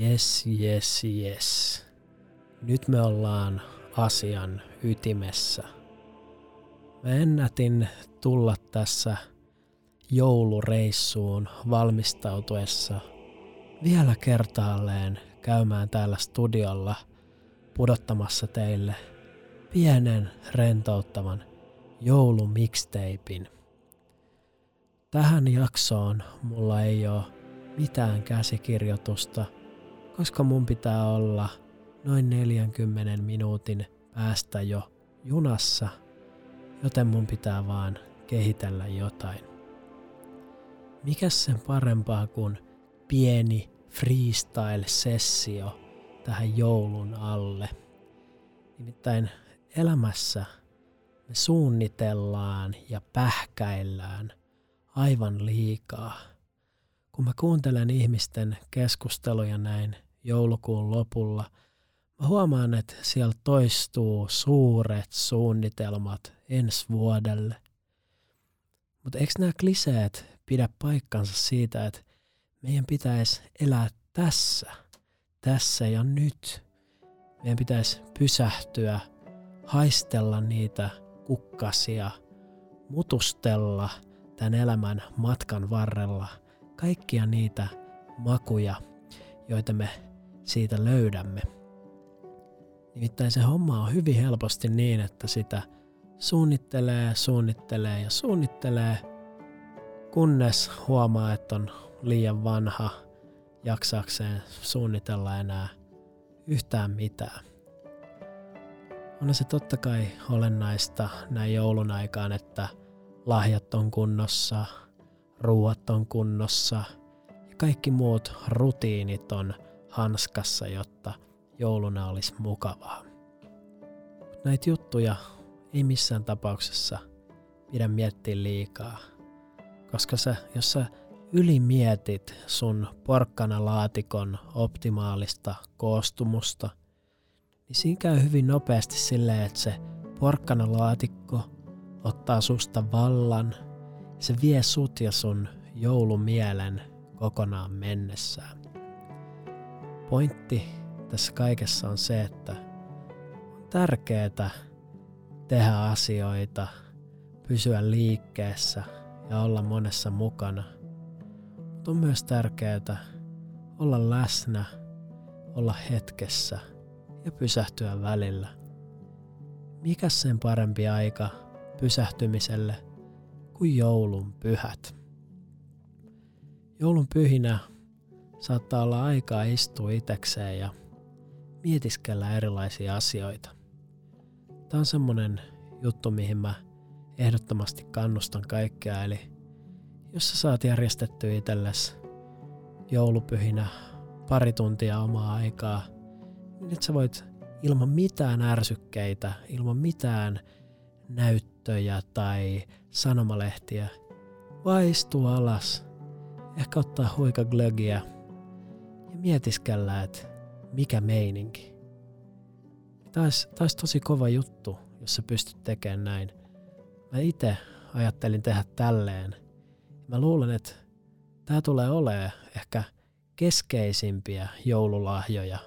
Yes, yes, yes. Nyt me ollaan asian ytimessä. Mä ennätin tulla tässä joulureissuun valmistautuessa vielä kertaalleen käymään täällä studiolla pudottamassa teille pienen rentouttavan joulumixtapein. Tähän jaksoon mulla ei ole mitään käsikirjoitusta, koska mun pitää olla noin 40 minuutin päästä jo junassa, joten mun pitää vaan kehitellä jotain. Mikäs sen parempaa kuin pieni freestyle-sessio tähän joulun alle. Nimittäin elämässä me suunnitellaan ja pähkäillään aivan liikaa. Kun mä kuuntelen ihmisten keskusteluja näin joulukuun lopulla, mä huomaan, että siellä toistuu suuret suunnitelmat ensi vuodelle. Mutta eikö nämä kliseet pidä paikkansa siitä, että meidän pitäisi elää tässä, tässä ja nyt. Meidän pitäisi pysähtyä, haistella niitä kukkasia, mutustella tämän elämän matkan varrella kaikkia niitä makuja, joita me siitä löydämme. Nimittäin se homma on hyvin helposti niin, että sitä suunnittelee, suunnittelee ja suunnittelee, kunnes huomaa, että on liian vanha jaksakseen suunnitella enää yhtään mitään. On se totta kai olennaista näin joulun aikaan, että lahjat on kunnossa, ruuat on kunnossa ja kaikki muut rutiinit on hanskassa, jotta jouluna olisi mukavaa. Näitä juttuja ei missään tapauksessa pidä miettiä liikaa, koska sä, jos sä ylimietit sun porkkana-laatikon optimaalista koostumusta, niin siinä käy hyvin nopeasti silleen, että se porkkana-laatikko ottaa susta vallan, se vie sut ja sun joulumielen kokonaan mennessään. Pointti tässä kaikessa on se, että on tärkeää tehdä asioita, pysyä liikkeessä ja olla monessa mukana – mutta on myös tärkeää olla läsnä, olla hetkessä ja pysähtyä välillä. Mikä sen parempi aika pysähtymiselle kuin joulun pyhät? Joulun pyhinä saattaa olla aikaa istua itekseen ja mietiskellä erilaisia asioita. Tämä on semmonen juttu, mihin mä ehdottomasti kannustan kaikkea, eli jos sä saat järjestettyä itsellesi joulupyhinä pari tuntia omaa aikaa, niin että sä voit ilman mitään ärsykkeitä, ilman mitään näyttöjä tai sanomalehtiä, vaan istua alas, ehkä ottaa huika glögiä ja mietiskellä, että mikä meininki. Tämä olisi tosi kova juttu, jos sä pystyt tekemään näin. Mä itse ajattelin tehdä tälleen – Mä luulen, että tämä tulee olemaan ehkä keskeisimpiä joululahjoja,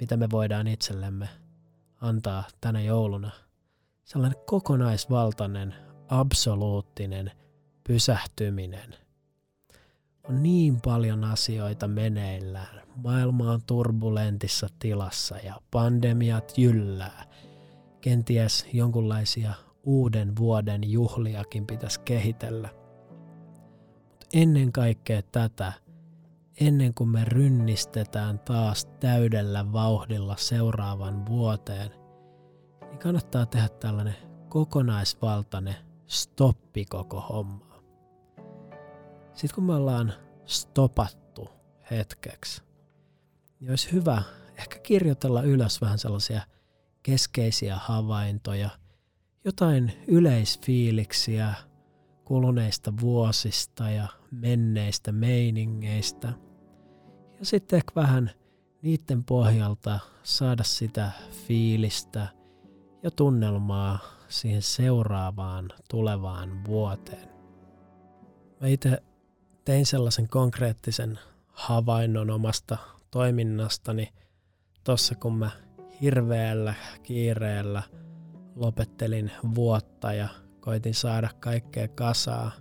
mitä me voidaan itsellemme antaa tänä jouluna. Sellainen kokonaisvaltainen, absoluuttinen pysähtyminen. On niin paljon asioita meneillään. Maailma on turbulentissa tilassa ja pandemiat jyllää. Kenties jonkunlaisia uuden vuoden juhliakin pitäisi kehitellä – ennen kaikkea tätä, ennen kuin me rynnistetään taas täydellä vauhdilla seuraavan vuoteen, kannattaa tehdä tällainen kokonaisvaltainen stoppi koko hommaa. Sitten kun me ollaan stopattu hetkeksi, niin olisi hyvä ehkä kirjoitella ylös vähän sellaisia keskeisiä havaintoja, jotain yleisfiiliksiä, kuluneista vuosista ja menneistä meiningeistä. Ja sitten ehkä vähän niiden pohjalta saada sitä fiilistä ja tunnelmaa siihen seuraavaan tulevaan vuoteen. Mä itse tein sellaisen konkreettisen havainnon omasta toiminnastani tossa kun mä hirveällä kiireellä lopettelin vuotta ja koitin saada kaikkea kasaa.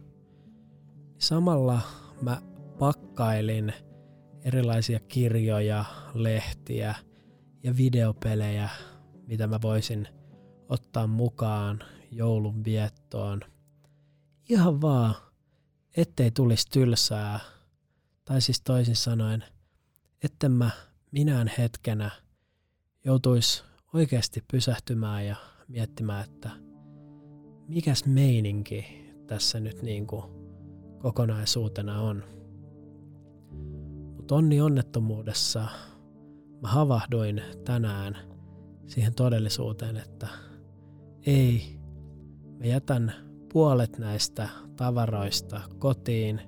Samalla mä pakkailin erilaisia kirjoja, lehtiä ja videopelejä, mitä mä voisin ottaa mukaan joulun viettoon. Ihan vaan, ettei tulisi tylsää, tai siis toisin sanoen, etten mä minään hetkenä joutuisi oikeasti pysähtymään ja miettimään, että mikäs meininki tässä nyt niin kuin kokonaisuutena on. Mutta onni onnettomuudessa mä havahduin tänään siihen todellisuuteen, että ei, mä jätän puolet näistä tavaroista kotiin,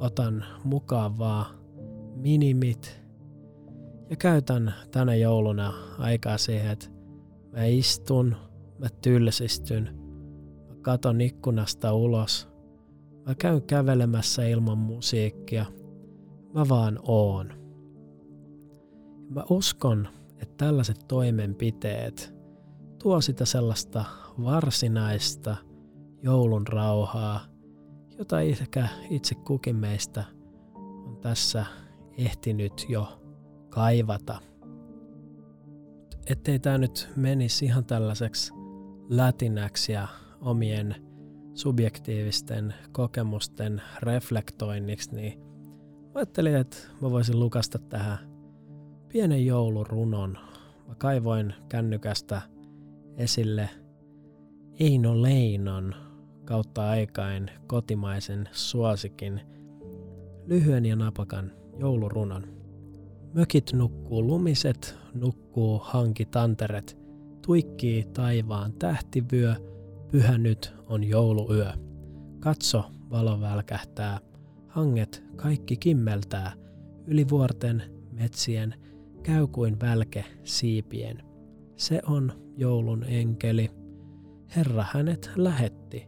otan mukaan vaan minimit. Ja käytän tänä jouluna aikaa siihen, että mä istun, mä tylsistyn, mä katon ikkunasta ulos, mä käyn kävelemässä ilman musiikkia, mä vaan oon. Mä uskon, että tällaiset toimenpiteet tuo sitä sellaista varsinaista joulun rauhaa, jota ehkä itse kukin meistä on tässä ehtinyt jo kaivata. Ettei tämä nyt menisi ihan tällaiseksi lätinäksi ja omien subjektiivisten kokemusten reflektoinniksi, niin mä ajattelin, että mä voisin lukasta tähän pienen joulurunon. Mä kaivoin kännykästä esille Eino Leinon kautta aikain kotimaisen suosikin lyhyen ja napakan joulurunon. Mökit nukkuu lumiset, nukkuu hanki tanteret, tuikkii taivaan tähtivyö, pyhä nyt on jouluyö. Katso, valo välkähtää, hanget kaikki kimmeltää, yli vuorten, metsien, käy kuin välke siipien. Se on joulun enkeli. Herra hänet lähetti,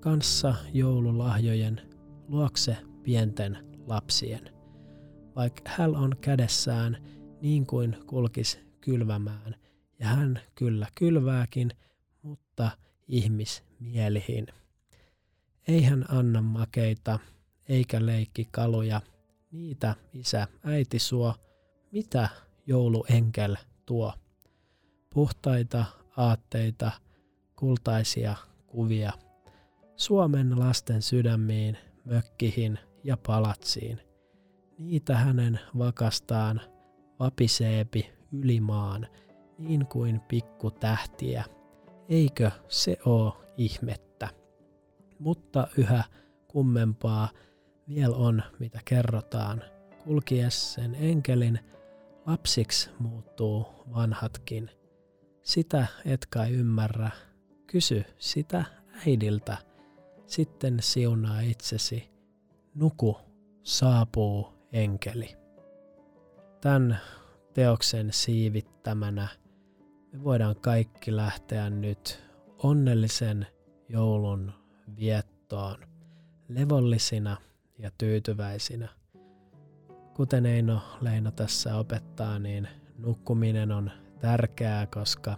kanssa joululahjojen, luokse pienten lapsien vaikka hän on kädessään niin kuin kulkis kylvämään, ja hän kyllä kylvääkin, mutta ihmismielihin. Ei hän anna makeita, eikä leikki kaluja, niitä isä äiti suo, mitä jouluenkel tuo. Puhtaita aatteita, kultaisia kuvia, Suomen lasten sydämiin, mökkihin ja palatsiin – Niitä hänen vakastaan vapiseepi ylimaan, niin kuin pikku tähtiä. Eikö se oo ihmettä? Mutta yhä kummempaa vielä on, mitä kerrotaan. Kulkies sen enkelin, lapsiksi muuttuu vanhatkin. Sitä et kai ymmärrä. Kysy sitä äidiltä. Sitten siunaa itsesi. Nuku, saapuu enkeli. Tämän teoksen siivittämänä me voidaan kaikki lähteä nyt onnellisen joulun viettoon levollisina ja tyytyväisinä. Kuten Eino Leino tässä opettaa, niin nukkuminen on tärkeää, koska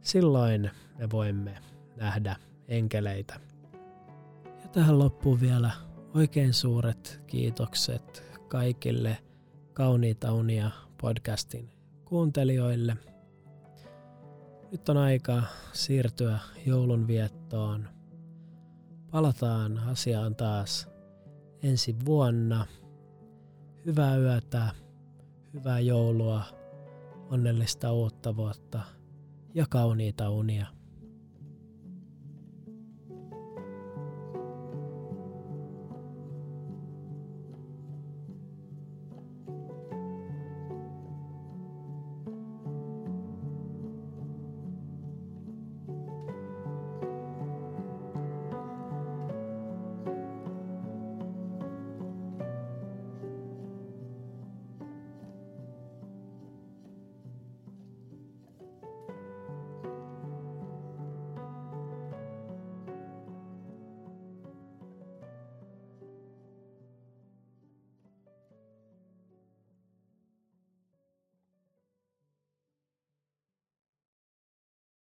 silloin me voimme nähdä enkeleitä. Ja tähän loppuu vielä Oikein suuret kiitokset kaikille Kauniita unia podcastin kuuntelijoille. Nyt on aika siirtyä joulunviettoon. Palataan asiaan taas ensi vuonna. Hyvää yötä, hyvää joulua, onnellista uutta vuotta ja kauniita unia.